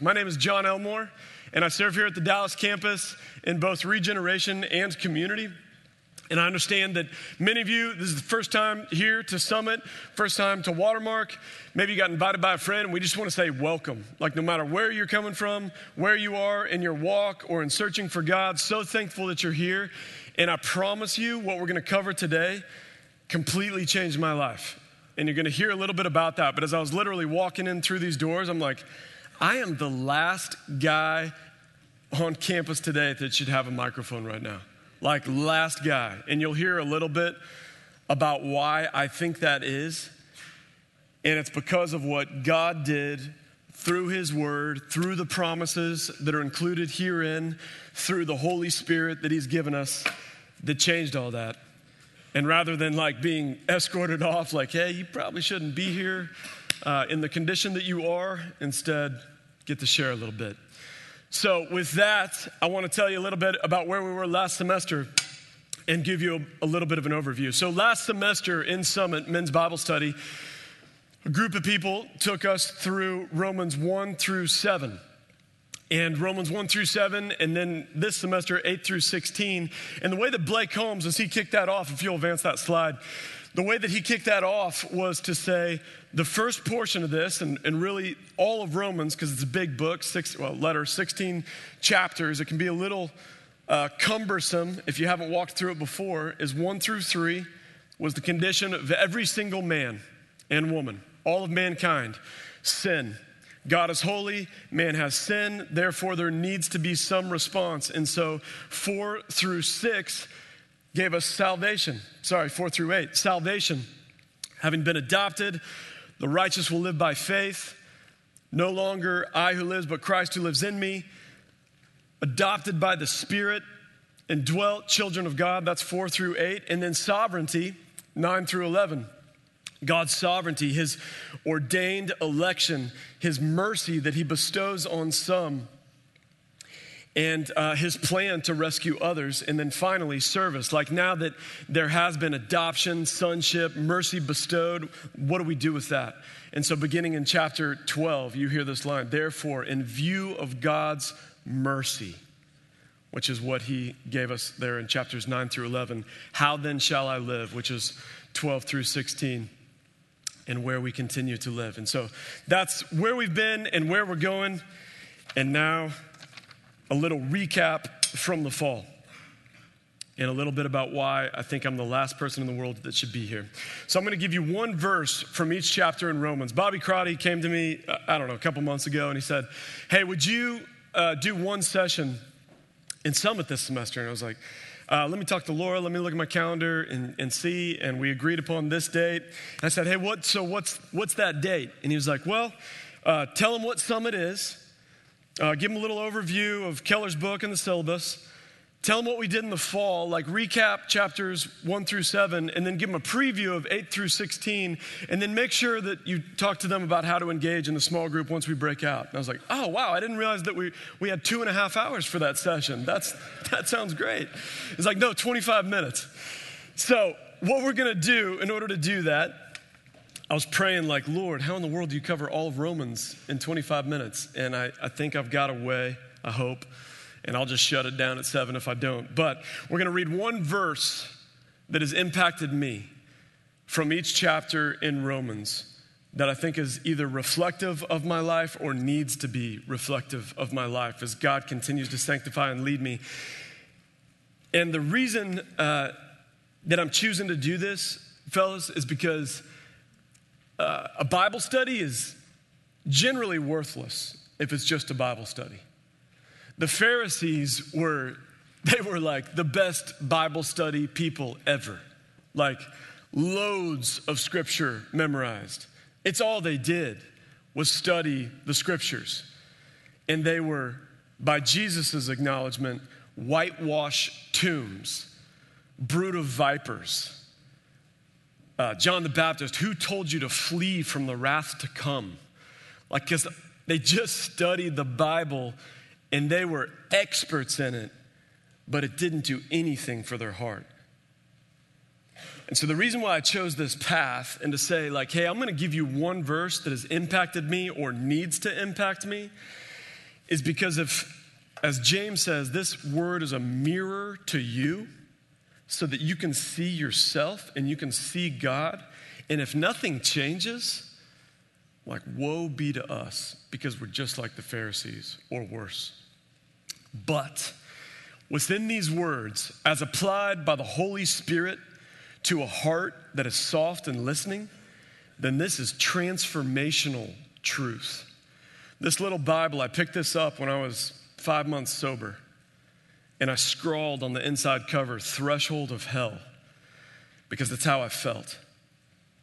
My name is John Elmore, and I serve here at the Dallas campus in both regeneration and community. And I understand that many of you, this is the first time here to Summit, first time to Watermark. Maybe you got invited by a friend, and we just want to say welcome. Like, no matter where you're coming from, where you are in your walk or in searching for God, so thankful that you're here. And I promise you, what we're going to cover today completely changed my life. And you're going to hear a little bit about that. But as I was literally walking in through these doors, I'm like, I am the last guy on campus today that should have a microphone right now like last guy. And you'll hear a little bit about why I think that is. And it's because of what God did through His Word, through the promises that are included herein, through the Holy Spirit that He's given us that changed all that. And rather than like being escorted off, like, hey, you probably shouldn't be here uh, in the condition that you are, instead, get to share a little bit. So, with that, I want to tell you a little bit about where we were last semester and give you a, a, little bit of an overview. So, last semester in Summit Men's Bible Study, a group of people took us through Romans 1 through 7. And Romans 1 through 7, and then this semester 8 through 16. And the way that Blake Holmes, as he kicked that off, if you'll advance that slide, the way that he kicked that off was to say the first portion of this, and, and really all of Romans, because it's a big book, six, well, letter, 16 chapters, it can be a little uh, cumbersome if you haven't walked through it before, is one through three was the condition of every single man and woman, all of mankind, sin. God is holy, man has sin, therefore there needs to be some response. And so, four through six gave us salvation. Sorry, four through eight. Salvation. Having been adopted, the righteous will live by faith. No longer I who lives, but Christ who lives in me. Adopted by the Spirit, and indwelt children of God. That's four through eight. And then sovereignty, nine through 11. God's sovereignty, his ordained election, his mercy that he bestows on some and uh, his plan to rescue others. And then finally, service. Like now that there has been adoption, sonship, mercy bestowed, what do we do with that? And so, beginning in chapter 12, you hear this line Therefore, in view of God's mercy, which is what he gave us there in chapters 9 through 11, how then shall I live, which is 12 through 16 and where we continue to live. And so that's where we've been and where we're going. And now a little recap from the fall and a little bit about why I think I'm the last person in the world that should be here. So I'm going to give you one verse from each chapter in Romans. Bobby Crotty came to me, uh, I don't know, a couple months ago, and he said, Hey, would you uh, do one session in Summit this semester? And I was like, uh, let me talk to Laura. Let me look at my calendar and, and see. And we agreed upon this date. And I said, hey, what, so what's, what's that date? And he was like, well, uh, tell him what Summit is uh, give them a little overview of Keller's book and the syllabus. Tell them what we did in the fall, like recap chapters one through seven, and then give them a preview of eight through 16, and then make sure that you talk to them about how to engage in the small group once we break out. And I was like, oh, wow, I didn't realize that we, we had two and a half hours for that session. That's, that sounds great. It's like, no, 25 minutes. So, what we're gonna do in order to do that I was praying, like, Lord, how in the world do you cover all of Romans in 25 minutes? And I, I think I've got a way, I hope. And I'll just shut it down at seven if I don't. But we're going to read one verse that has impacted me from each chapter in Romans that I think is either reflective of my life or needs to be reflective of my life as God continues to sanctify and lead me. And the reason uh, that I'm choosing to do this, fellas, is because uh, a Bible study is generally worthless if it's just a Bible study. The Pharisees were, they were like the best Bible study people ever. Like loads of scripture memorized. It's all they did was study the scriptures. And they were, by Jesus' acknowledgement, whitewash tombs, brood of vipers uh, John the Baptist, who told you to flee from the wrath to come? Like, because they just studied the Bible and they were experts in it, but it didn't do anything for their heart. And so, the reason why I chose this path and to say, like, hey, I'm going to give you one verse that has impacted me or needs to impact me is because if, as James says, this word is a mirror to you so that you can see yourself and you can see God. And if nothing changes, like, woe be to us because we're just like the Pharisees or worse. But within these words, as applied by the Holy Spirit to a heart that is soft and listening, then this is transformational truth. This little Bible, I picked this up when I was five months sober, and I scrawled on the inside cover, Threshold of Hell, because that's how I felt.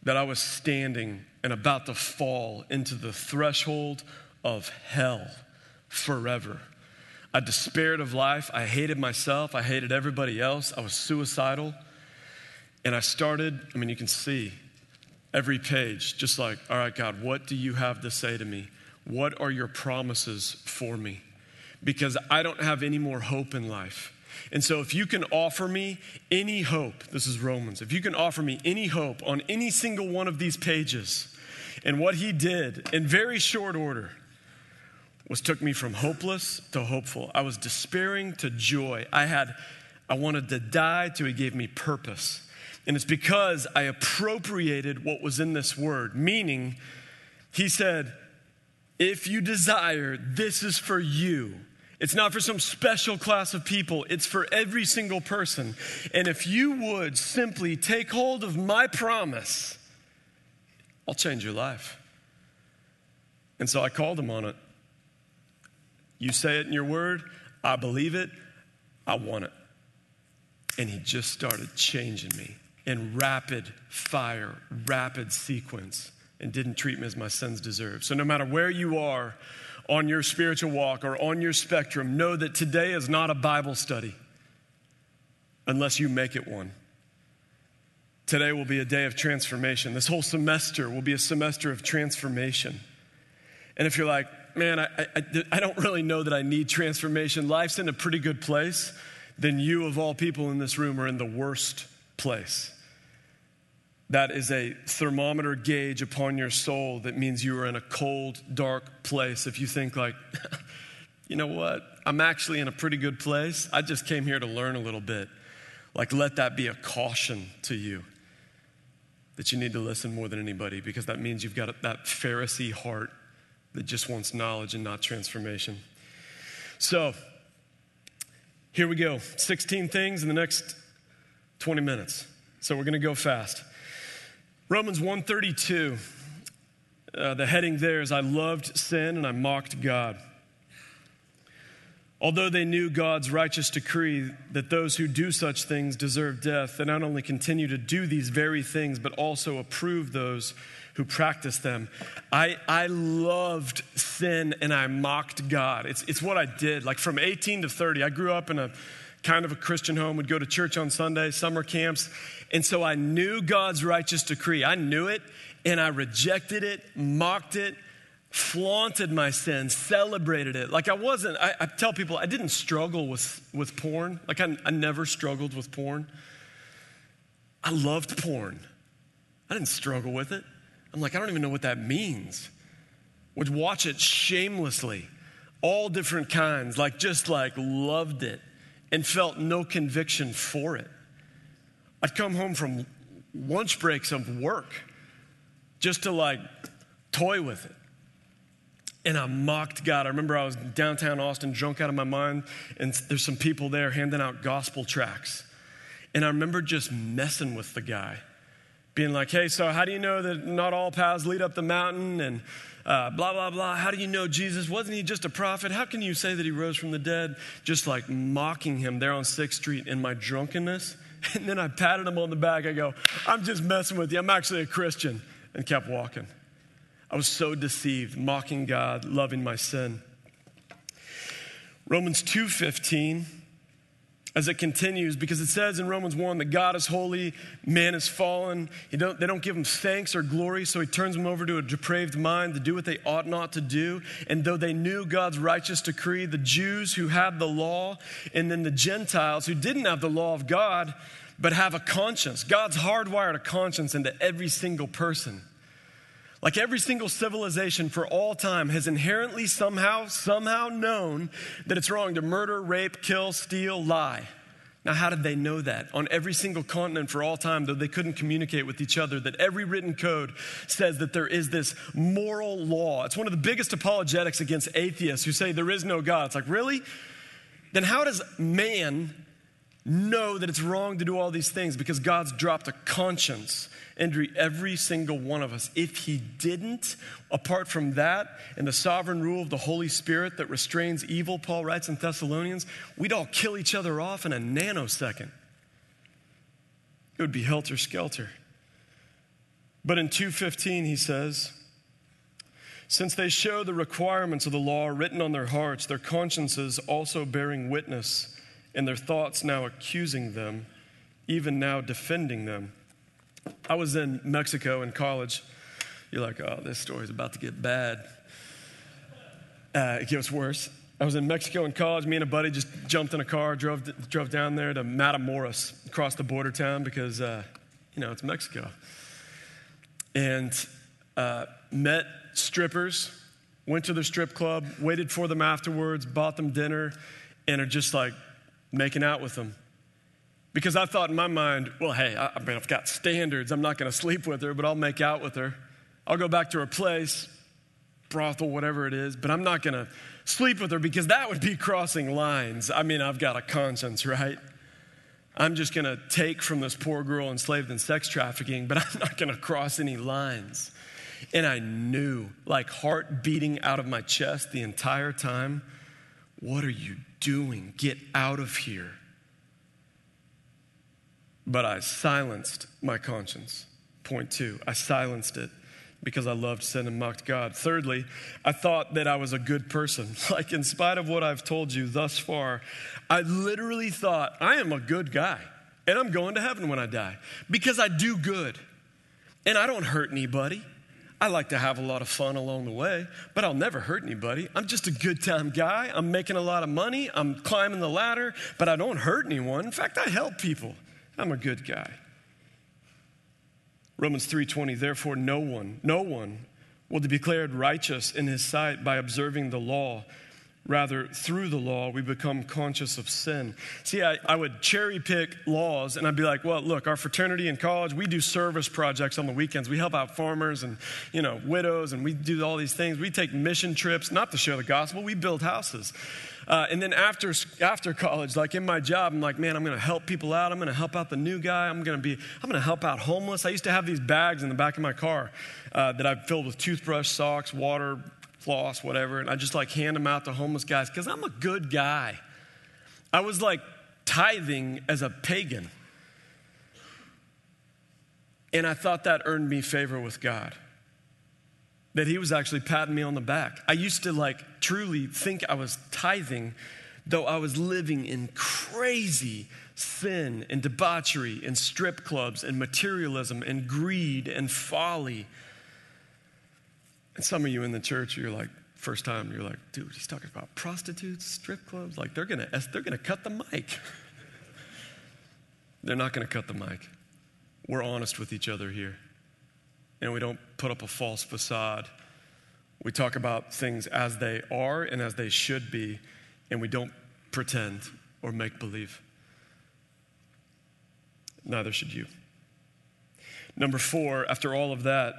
That I was standing and about to fall into the threshold of hell forever. I despaired of life. I hated myself. I hated everybody else. I was suicidal. And I started, I mean, you can see every page, just like, all right, God, what do you have to say to me? What are your promises for me? Because I don't have any more hope in life. And so, if you can offer me any hope, this is Romans, if you can offer me any hope on any single one of these pages, and what he did in very short order was took me from hopeless to hopeful. I was despairing to joy. I had, I wanted to die to he gave me purpose. And it's because I appropriated what was in this word, meaning, he said, if you desire, this is for you. It's not for some special class of people, it's for every single person. And if you would simply take hold of my promise, I'll change your life. And so I called him on it. You say it in your word, I believe it, I want it. And he just started changing me in rapid fire, rapid sequence, and didn't treat me as my sins deserve. So, no matter where you are on your spiritual walk or on your spectrum, know that today is not a Bible study unless you make it one. Today will be a day of transformation. This whole semester will be a semester of transformation. And if you're like, man, I, I, I, don't really know that I need transformation, life's in a pretty good place, then you, of all people in this room, are in the worst place. That is a thermometer gauge upon your soul that means you are in a cold, dark place. If you think, like, you know what, I'm actually in a pretty good place, I just came here to learn a little bit. Like, let that be a caution to you that you need to listen more than anybody because that means you've got that Pharisee heart that just wants knowledge and not transformation. So, here we go 16 things in the next 20 minutes. So, we're going to go fast. Romans 132, uh, the heading there is I loved sin and I mocked God. Although they knew God's righteous decree that those who do such things deserve death, they not only continue to do these very things, but also approve those who practice them. I, I loved sin and I mocked God. It's, it's what I did. Like from 18 to 30, I grew up in a kind of a Christian home, would go to church on Sunday, summer camps. And so I knew God's righteous decree. I knew it and I rejected it, mocked it, flaunted my sin, celebrated it. Like I wasn't, I, I tell people I didn't struggle with, with porn. Like I, I never struggled with porn. I loved porn. I didn't struggle with it. I'm like, I don't even know what that means. Would watch it shamelessly, all different kinds, like just like loved it and felt no conviction for it. I'd come home from lunch breaks of work just to like toy with it and I mocked God. I remember I was downtown Austin, drunk out of my mind, and there's some people there handing out gospel tracts. And I remember just messing with the guy, being like, hey, so how do you know that not all paths lead up the mountain? And uh, blah, blah, blah. How do you know Jesus? Wasn't he just a prophet? How can you say that he rose from the dead? Just like mocking him there on 6th Street in my drunkenness. And then I patted him on the back. I go, I'm just messing with you. I'm actually a Christian. And kept walking. I was so deceived, mocking God, loving my sin. Romans 2:15 as it continues because it says in Romans 1 that God is holy, man is fallen. Don't, they don't give him thanks or glory, so he turns them over to a depraved mind to do what they ought not to do. And though they knew God's righteous decree, the Jews who had the law, and then the Gentiles who didn't have the law of God, but have a conscience, God's hardwired a conscience into every single person. Like every single civilization for all time has inherently somehow, somehow known that it's wrong to murder, rape, kill, steal, lie. Now, how did they know that? On every single continent for all time, though they couldn't communicate with each other, that every written code says that there is this moral law. It's one of the biggest apologetics against atheists who say there is no God. It's like, really? Then how does man know that it's wrong to do all these things? Because God's dropped a conscience into every single one of us. If He didn't, apart from that and the sovereign rule of the Holy Spirit that restrains evil, Paul writes in Thessalonians, we'd all kill each other off in a nanosecond. It would be helter skelter. But in 2:15 he says, since they show the requirements of the law written on their hearts, their consciences also bearing witness, and their thoughts now accusing them, even now defending them. I was in Mexico in college. You're like, oh, this story's about to get bad. Uh, it gets worse. I was in Mexico in college. Me and a buddy just jumped in a car, drove, drove down there to Matamoros, across the border town because, uh, you know, it's Mexico. And uh, met strippers, went to their strip club, waited for them afterwards, bought them dinner, and are just like making out with them. Because I thought in my mind, well, hey, I, I mean, I've got standards. I'm not going to sleep with her, but I'll make out with her. I'll go back to her place, brothel, whatever it is, but I'm not going to sleep with her because that would be crossing lines. I mean, I've got a conscience, right? I'm just going to take from this poor girl enslaved in sex trafficking, but I'm not going to cross any lines. And I knew, like heart beating out of my chest the entire time, what are you doing? Get out of here. But I silenced my conscience. Point two, I silenced it because I loved sin and mocked God. Thirdly, I thought that I was a good person. Like, in spite of what I've told you thus far, I literally thought I am a good guy and I'm going to heaven when I die because I do good and I don't hurt anybody. I like to have a lot of fun along the way, but I'll never hurt anybody. I'm just a good time guy. I'm making a lot of money. I'm climbing the ladder, but I don't hurt anyone. In fact, I help people. I'm a good guy. Romans 3:20 Therefore no one no one will be declared righteous in his sight by observing the law Rather, through the law, we become conscious of sin. See, I, I, would cherry pick laws and I'd be like, well, look, our fraternity in college, we do service projects on the weekends. We help out farmers and, you know, widows and we do all these things. We take mission trips, not to share the gospel, we build houses. Uh, and then after, after college, like in my job, I'm like, man, I'm going to help people out. I'm going to help out the new guy. I'm going to be, I'm going to help out homeless. I used to have these bags in the back of my car uh, that I filled with toothbrush, socks, water, floss, whatever, and I just like hand them out to homeless guys because I'm a good guy. I was like tithing as a pagan. And I thought that earned me favor with God. That He was actually patting me on the back. I used to like truly think I was tithing, though I was living in crazy sin and debauchery and strip clubs and materialism and greed and folly and some of you in the church, you're like, first time, you're like, dude, he's talking about prostitutes, strip clubs. Like, they're gonna, they're gonna cut the mic. they're not gonna cut the mic. We're honest with each other here. And we don't put up a false facade. We talk about things as they are and as they should be, and we don't pretend or make believe. Neither should you. Number four, after all of that,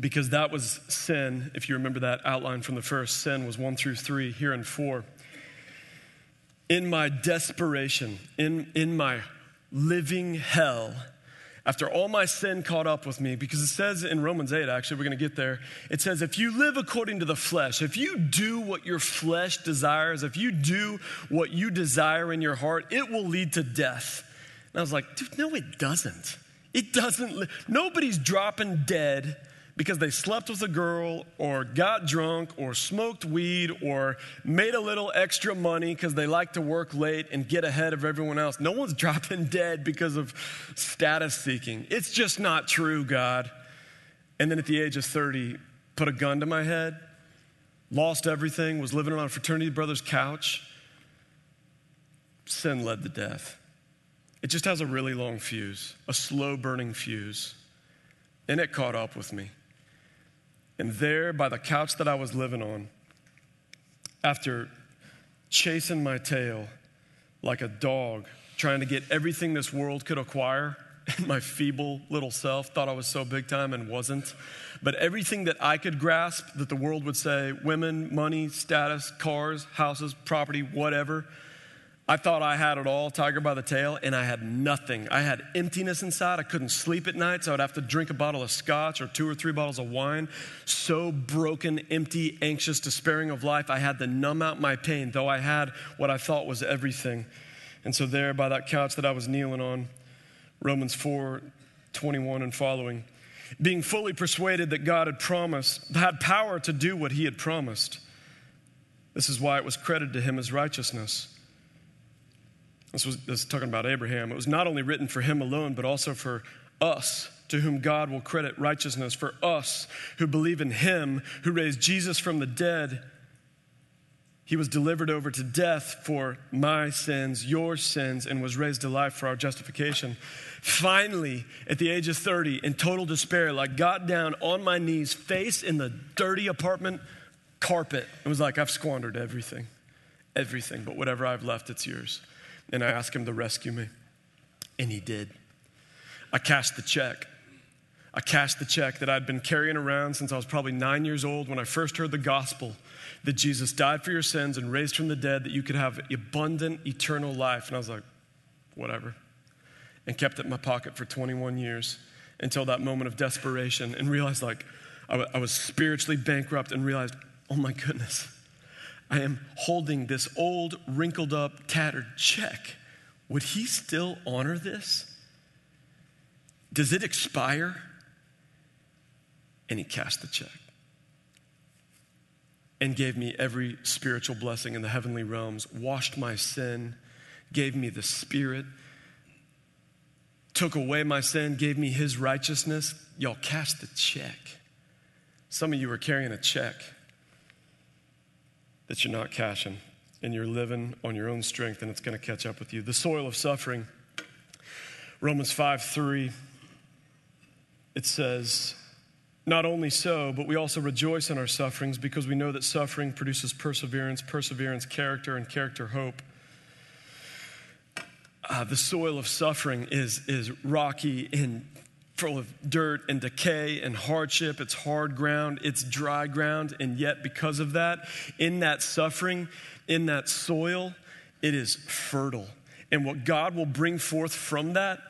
because that was sin. If you remember that outline from the first, sin was one through three, here in four. In my desperation, in, in my living hell, after all my sin caught up with me, because it says in Romans 8, actually, we're going to get there, it says, if you live according to the flesh, if you do what your flesh desires, if you do what you desire in your heart, it will lead to death. And I was like, dude, no, it doesn't. It doesn't. Nobody's dropping dead because they slept with a girl or got drunk or smoked weed or made a little extra money because they like to work late and get ahead of everyone else. No one's dropping dead because of status seeking. It's just not true, God. And then at the age of 30, put a gun to my head, lost everything, was living on a fraternity brother's couch. Sin led to death. It just has a really long fuse, a slow burning fuse. And it caught up with me. And there, by the couch that I was living on, after chasing my tail like a dog, trying to get everything this world could acquire, and my feeble little self thought I was so big time and wasn't. But everything that I could grasp that the world would say women, money, status, cars, houses, property, whatever I thought I had it all, tiger by the tail, and I had nothing. I had emptiness inside. I couldn't sleep at night, so I'd have to drink a bottle of scotch or two or three bottles of wine. So broken, empty, anxious, despairing of life, I had to numb out my pain, though I had what I thought was everything. And so, there by that couch that I was kneeling on, Romans 4 21 and following, being fully persuaded that God had promised, had power to do what he had promised. This is why it was credited to him as righteousness. This was this talking about Abraham. It was not only written for him alone, but also for us, to whom God will credit righteousness, for us who believe in him who raised Jesus from the dead. He was delivered over to death for my sins, your sins, and was raised to life for our justification. Finally, at the age of 30, in total despair, like got down on my knees, face in the dirty apartment carpet, and was like, I've squandered everything, everything, but whatever I've left, it's yours and I asked him to rescue me. And he did. I cashed the check. I cashed the check that I'd been carrying around since I was probably nine years old when I first heard the gospel that Jesus died for your sins and raised from the dead that you could have abundant, eternal life. And I was like, whatever. And kept it in my pocket for 21 years until that moment of desperation and realized, like, I, was spiritually bankrupt and realized, oh my goodness, I am holding this old, wrinkled up, tattered check. Would he still honor this? Does it expire? And he cashed the check and gave me every spiritual blessing in the heavenly realms, washed my sin, gave me the Spirit, took away my sin, gave me his righteousness. Y'all cashed the check. Some of you are carrying a check that you're not cashing and you're living on your own strength and it's going to catch up with you. The soil of suffering, Romans 5 3, it says, Not only so, but we also rejoice in our sufferings because we know that suffering produces perseverance, perseverance, character, and character, hope. Uh, the soil of suffering is, is rocky and full of dirt and decay and hardship. It's hard ground, it's dry ground. And yet, because of that, in that suffering, in that soil, it is fertile. And what God will bring forth from that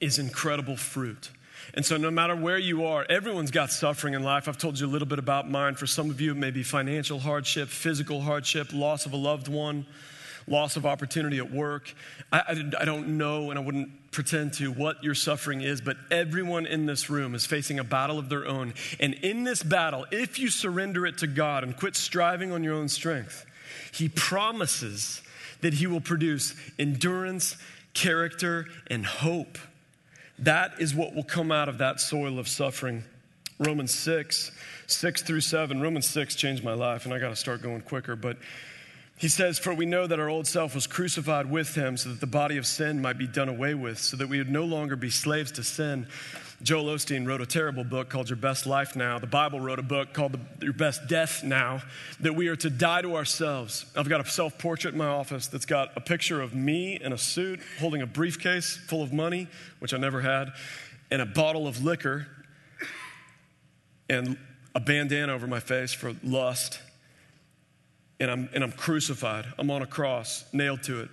is incredible fruit. And so, no matter where you are, everyone's got suffering in life. I've told you a little bit about mine. For some of you, it may be financial hardship, physical hardship, loss of a loved one loss of opportunity at work. I, I, I, don't know, and I wouldn't pretend to, what your suffering is, but everyone in this room is facing a battle of their own. And in this battle, if you surrender it to God and quit striving on your own strength, He promises that He will produce endurance, character, and hope. That is what will come out of that soil of suffering. Romans 6, 6 through 7. Romans 6 changed my life, and I got to start going quicker, but he says, For we know that our old self was crucified with him so that the body of sin might be done away with, so that we would no longer be slaves to sin. Joel Osteen wrote a terrible book called Your Best Life Now. The Bible wrote a book called Your Best Death Now, that we are to die to ourselves. I've got a self portrait in my office that's got a picture of me in a suit holding a briefcase full of money, which I never had, and a bottle of liquor, and a bandana over my face for lust and I'm, and I'm crucified. I'm on a cross, nailed to it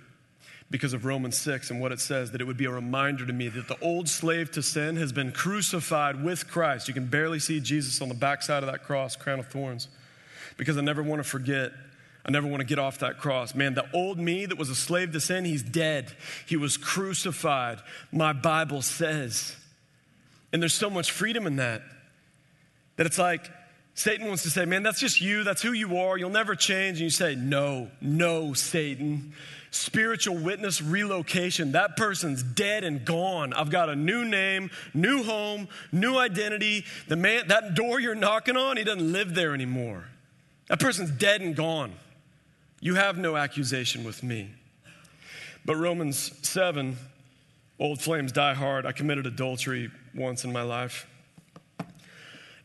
because of Romans 6 and what it says, that it would be a reminder to me that the old slave to sin has been crucified with Christ. You can barely see Jesus on the backside of that cross, crown of thorns, because I never want to forget. I never want to get off that cross. Man, the old me that was a slave to sin, he's dead. He was crucified, my Bible says. And there's so much freedom in that. That it's like, Satan wants to say, man, that's just you. That's who you are. You'll never change. And you say, no, no, Satan. Spiritual witness relocation. That person's dead and gone. I've got a new name, new home, new identity. The man, that door you're knocking on, he doesn't live there anymore. That person's dead and gone. You have no accusation with me. But Romans 7, old flames die hard. I committed adultery once in my life.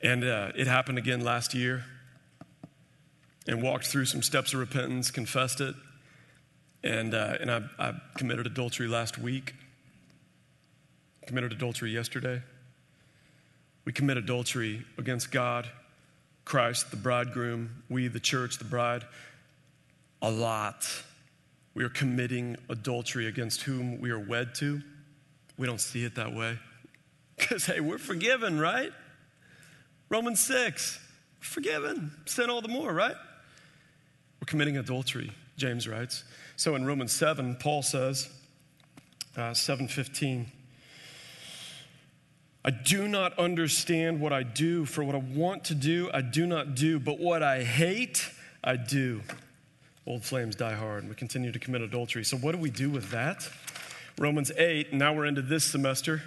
And uh, it happened again last year. And walked through some steps of repentance, confessed it. And, uh, and I, I committed adultery last week. Committed adultery yesterday. We commit adultery against God, Christ, the bridegroom, we, the church, the bride, a lot. We are committing adultery against whom we are wed to. We don't see it that way. Because, hey, we're forgiven, right? Romans 6, forgiven. Sin all the more, right? We're committing adultery, James writes. So in Romans 7, Paul says, uh, 715, I do not understand what I do, for what I want to do, I do not do, but what I hate, I do. Old flames die hard, and we continue to commit adultery. So, what do we do with that? Romans 8, now we're into this semester.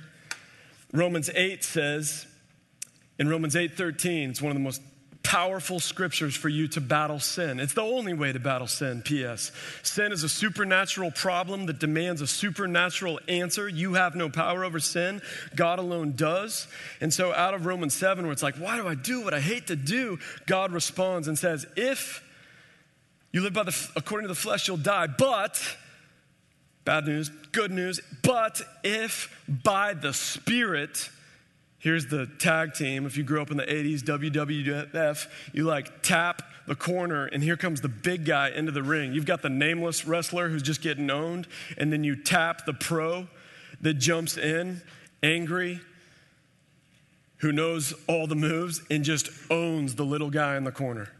Romans 8 says, in Romans 8:13, it's one of the most powerful scriptures for you to battle sin. It's the only way to battle sin, P.S. Sin is a supernatural problem that demands a supernatural answer. You have no power over sin, God alone does. And so, out of Romans 7, where it's like, why do I do what I hate to do? God responds and says, if you live by the, according to the flesh, you'll die. But, bad news, good news, but if by the Spirit, Here's the tag team. If you grew up in the 80s, WWF, you like tap the corner, and here comes the big guy into the ring. You've got the nameless wrestler who's just getting owned, and then you tap the pro that jumps in, angry, who knows all the moves, and just owns the little guy in the corner.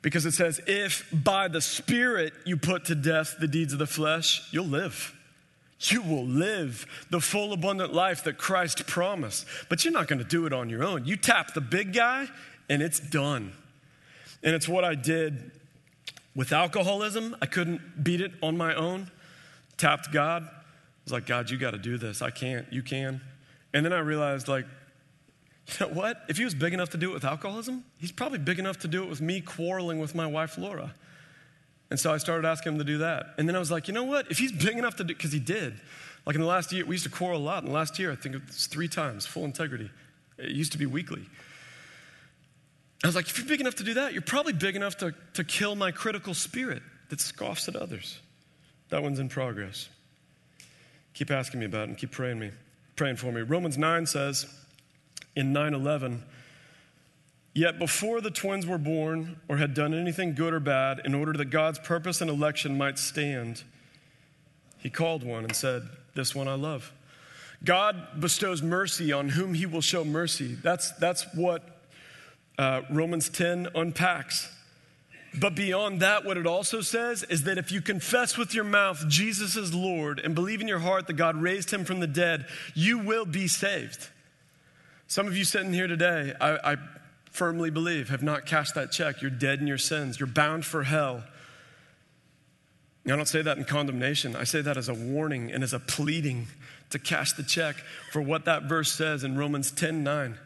Because it says, if by the Spirit you put to death the deeds of the flesh, you'll live you will live the full abundant life that Christ promised. But you're not going to do it on your own. You tap the big guy and it's done. And it's what I did with alcoholism. I couldn't beat it on my own. Tapped God. I was like, God, you got to do this. I can't. You can. And then I realized, like, you know what? If he was big enough to do it with alcoholism, he's probably big enough to do it with me quarreling with my wife, Laura. And so I started asking him to do that. And then I was like, you know what? If he's big enough to do, because he did. Like in the last year, we used to quarrel a lot. In the last year, I think it was three times, full integrity. It used to be weekly. I was like, if you're big enough to do that, you're probably big enough to, to kill my critical spirit that scoffs at others. That one's in progress. Keep asking me about it and keep praying me, praying for me. Romans 9 says in 911, Yet before the twins were born or had done anything good or bad, in order that God's purpose and election might stand, he called one and said, This one I love. God bestows mercy on whom he will show mercy. That's, that's what uh, Romans 10 unpacks. But beyond that, what it also says is that if you confess with your mouth Jesus is Lord and believe in your heart that God raised him from the dead, you will be saved. Some of you sitting here today, I, I firmly believe, have not cashed that check, you're dead in your sins. You're bound for hell. Now, I don't say that in condemnation. I say that as a warning and as a pleading to cash the check for what that verse says in Romans 10 9.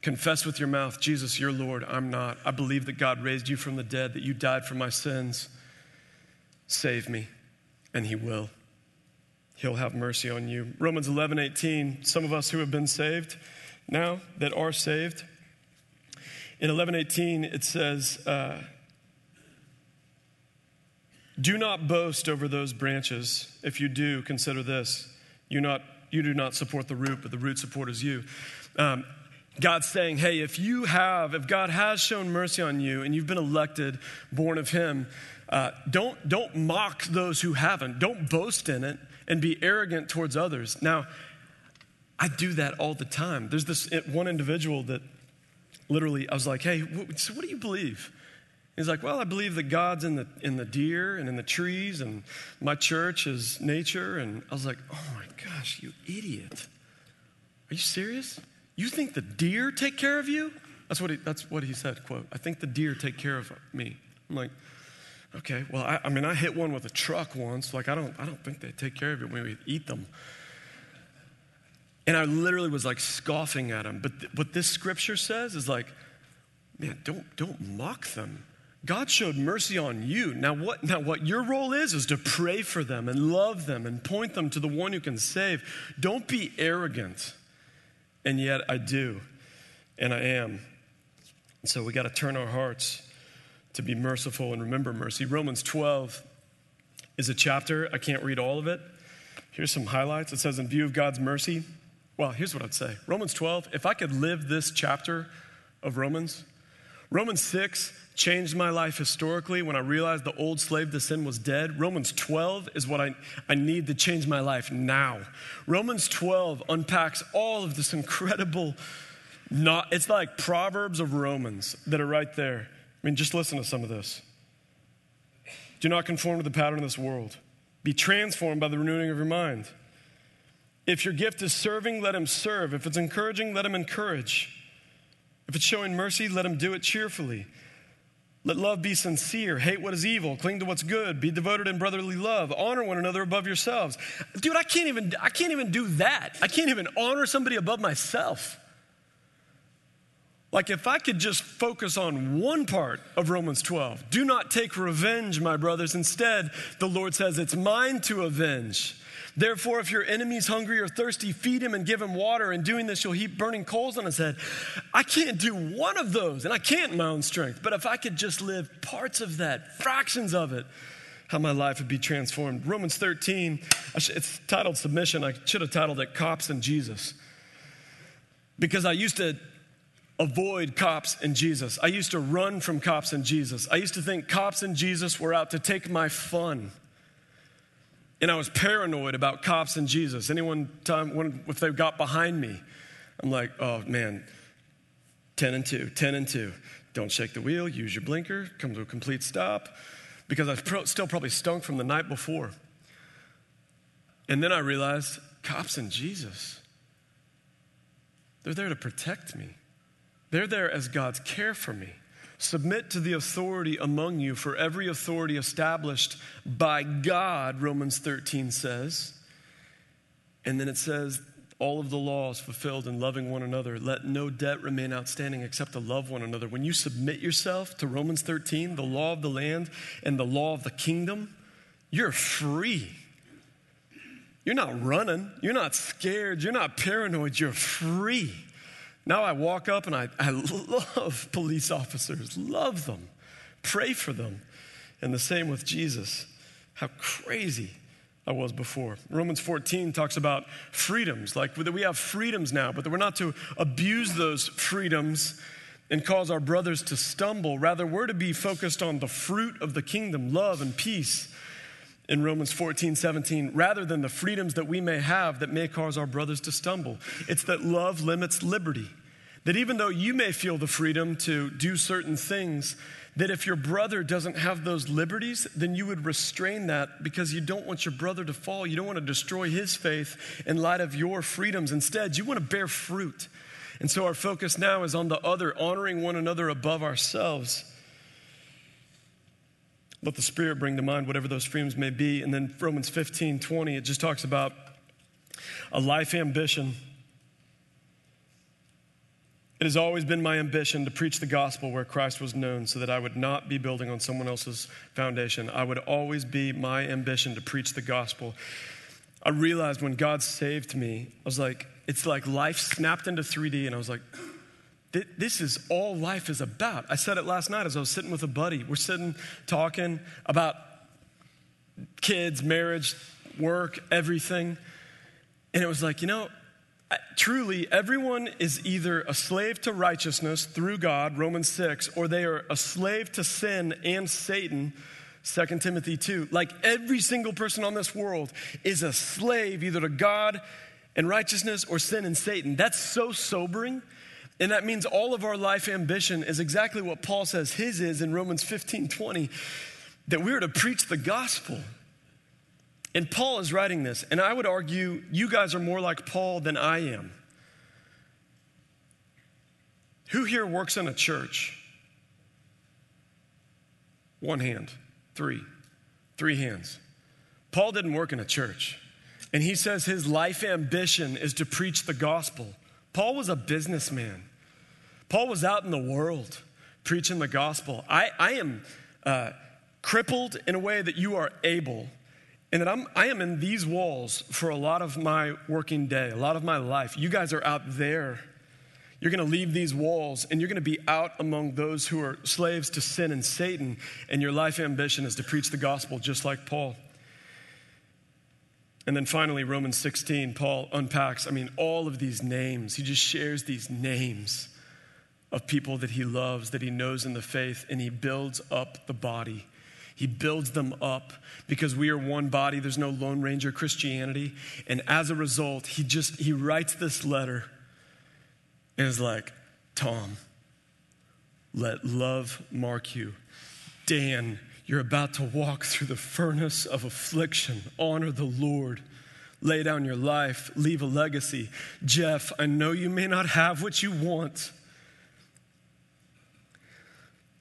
Confess with your mouth, Jesus, you're Lord, I'm not. I believe that God raised you from the dead, that you died for my sins. Save me, and He will. He'll have mercy on you. Romans 11 18, some of us who have been saved now, that are saved, in 11:18 it says, uh, "Do not boast over those branches. If you do, consider this: you not you do not support the root, but the root supports you." Um, God's saying, "Hey, if you have, if God has shown mercy on you, and you've been elected, born of Him." Uh, don't, don't mock those who haven't. Don't boast in it and be arrogant towards others. Now, I do that all the time. There's this one individual that literally, I was like, hey, so what do you believe? He's like, well, I believe that God's in the, in the deer and in the trees, and my church is nature. And I was like, oh my gosh, you idiot. Are you serious? You think the deer take care of you? That's what he, that's what he said, quote. I think the deer take care of me. I'm like, okay, well, I, I mean, I hit one with a truck once. Like, I don't, I don't think they take care of you when we eat them. And I literally was like scoffing at him. But th- what this scripture says is like, man, don't, don't mock them. God showed mercy on you. Now what, now, what your role is, is to pray for them and love them and point them to the one who can save. Don't be arrogant. And yet I do, and I am. So we got to turn our hearts to be merciful and remember mercy. Romans 12 is a chapter. I can't read all of it. Here's some highlights. It says, In view of God's mercy, well, here's what I'd say Romans 12, if I could live this chapter of Romans, Romans 6 changed my life historically when I realized the old slave to sin was dead. Romans 12 is what I, I need to change my life now. Romans 12 unpacks all of this incredible, not, it's like Proverbs of Romans that are right there. I mean, just listen to some of this. Do not conform to the pattern of this world. Be transformed by the renewing of your mind. If your gift is serving, let him serve. If it's encouraging, let him encourage. If it's showing mercy, let him do it cheerfully. Let love be sincere. Hate what is evil. Cling to what's good. Be devoted in brotherly love. Honor one another above yourselves. Dude, I can't even I can't even do that. I can't even honor somebody above myself. Like if I could just focus on one part of Romans 12. Do not take revenge, my brothers. Instead, the Lord says it's mine to avenge. Therefore, if your enemy's hungry or thirsty, feed him and give him water. In doing this, you'll heap burning coals on his head. I can't do one of those, and I can't in my own strength. But if I could just live parts of that, fractions of it, how my life would be transformed. Romans 13, it's titled Submission. I should have titled it Cops and Jesus. Because I used to avoid cops and Jesus. I used to run from cops and Jesus. I used to think cops and Jesus were out to take my fun. And I was paranoid about cops and Jesus. Anyone time when if they got behind me, I'm like, oh man, 10 and 2, 10 and 2. Don't shake the wheel, use your blinker, come to a complete stop. Because I pro- still probably stunk from the night before. And then I realized cops and Jesus, they're there to protect me. They're there as God's care for me. Submit to the authority among you, for every authority established by God, Romans 13 says. And then it says, all of the laws fulfilled in loving one another. Let no debt remain outstanding except to love one another. When you submit yourself to Romans 13, the law of the land and the law of the kingdom, you're free. You're not running. You're not scared. You're not paranoid. You're free. Now I walk up and I, I love police officers, love them, pray for them. And the same with Jesus. How crazy I was before. Romans 14 talks about freedoms, like that we have freedoms now, but that we're not to abuse those freedoms and cause our brothers to stumble. Rather, we're to be focused on the fruit of the kingdom, love and peace in Romans 14, 17, rather than the freedoms that we may have that may cause our brothers to stumble. It's that love limits liberty. That even though you may feel the freedom to do certain things, that if your brother doesn't have those liberties, then you would restrain that because you don't want your brother to fall. You don't want to destroy his faith in light of your freedoms. Instead, you want to bear fruit. And so our focus now is on the other, honoring one another above ourselves. Let the Spirit bring to mind whatever those freedoms may be. And then Romans 15 20, it just talks about a life ambition. It has always been my ambition to preach the gospel where Christ was known so that I would not be building on someone else's foundation. I would always be my ambition to preach the gospel. I realized when God saved me, I was like, it's like life snapped into 3D, and I was like, this is all life is about. I said it last night as I was sitting with a buddy. We're sitting talking about kids, marriage, work, everything. And it was like, you know, truly, everyone is either a slave to righteousness through God, Romans 6, or they are a slave to sin and Satan, 2 Timothy 2. Like every single person on this world is a slave either to God and righteousness or sin and Satan. That's so sobering and that means all of our life ambition is exactly what Paul says his is in Romans 15 20, that we're to preach the gospel. And Paul is writing this, and I would argue you guys are more like Paul than I am. Who here works in a church? One hand, three, three hands. Paul didn't work in a church, and he says his life ambition is to preach the gospel. Paul was a businessman. Paul was out in the world preaching the gospel. I, I am uh, crippled in a way that you are able, and that I'm, I am in these walls for a lot of my working day, a lot of my life. You guys are out there. You're going to leave these walls and you're going to be out among those who are slaves to sin and Satan, and your life ambition is to preach the gospel just like Paul. And then finally, Romans 16, Paul unpacks, I mean, all of these names. He just shares these names of people that he loves, that he knows in the faith, and he builds up the body. He builds them up because we are one body. There's no Lone Ranger Christianity. And as a result, he just he writes this letter and is like, Tom, let love mark you. Dan, you're about to walk through the furnace of affliction. Honor the Lord. Lay down your life, leave a legacy. Jeff, I know you may not have what you want,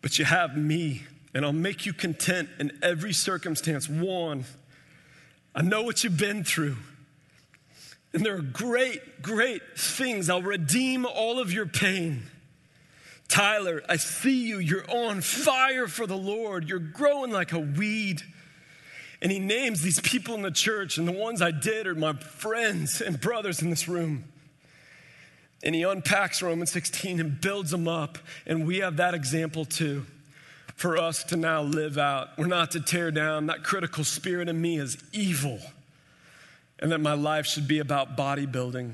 but you have me, and I'll make you content in every circumstance. Juan, I know what you've been through. And there are great, great things. I'll redeem all of your pain. Tyler, I see you. You're on fire for the Lord. You're growing like a weed. And he names these people in the church, and the ones I did are my friends and brothers in this room. And he unpacks Romans 16 and builds them up. And we have that example too for us to now live out. We're not to tear down. That critical spirit in me is evil. And that my life should be about bodybuilding.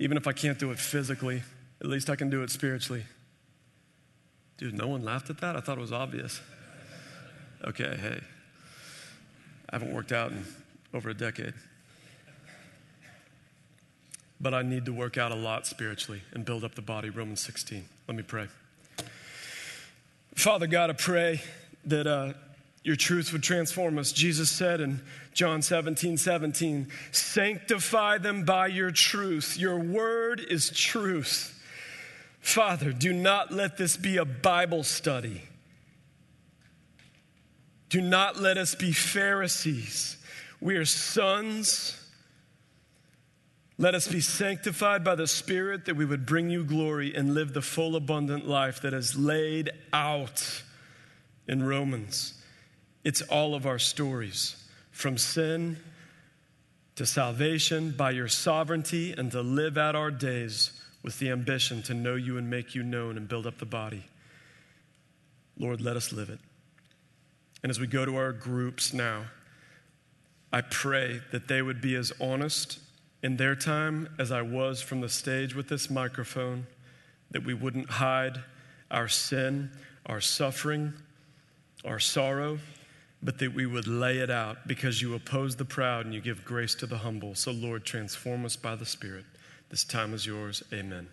Even if I can't do it physically, at least I can do it spiritually. Dude, no one laughed at that? I thought it was obvious. Okay, hey. I haven't worked out in over a decade. But I need to work out a lot spiritually and build up the body. Romans 16. Let me pray. Father God, I pray that uh, your truth would transform us. Jesus said in John 17, 17, sanctify them by your truth. Your word is truth. Father, do not let this be a Bible study. Do not let us be Pharisees. We are sons. Let us be sanctified by the Spirit that we would bring you glory and live the full, abundant life that is laid out in Romans. It's all of our stories from sin to salvation by your sovereignty and to live out our days with the ambition to know you and make you known and build up the body. Lord, let us live it. And as we go to our groups now, I pray that they would be as honest in their time as I was from the stage with this microphone, that we wouldn't hide our sin, our suffering, our sorrow, but that we would lay it out because you oppose the proud and you give grace to the humble. So, Lord, transform us by the Spirit. This time is yours. Amen.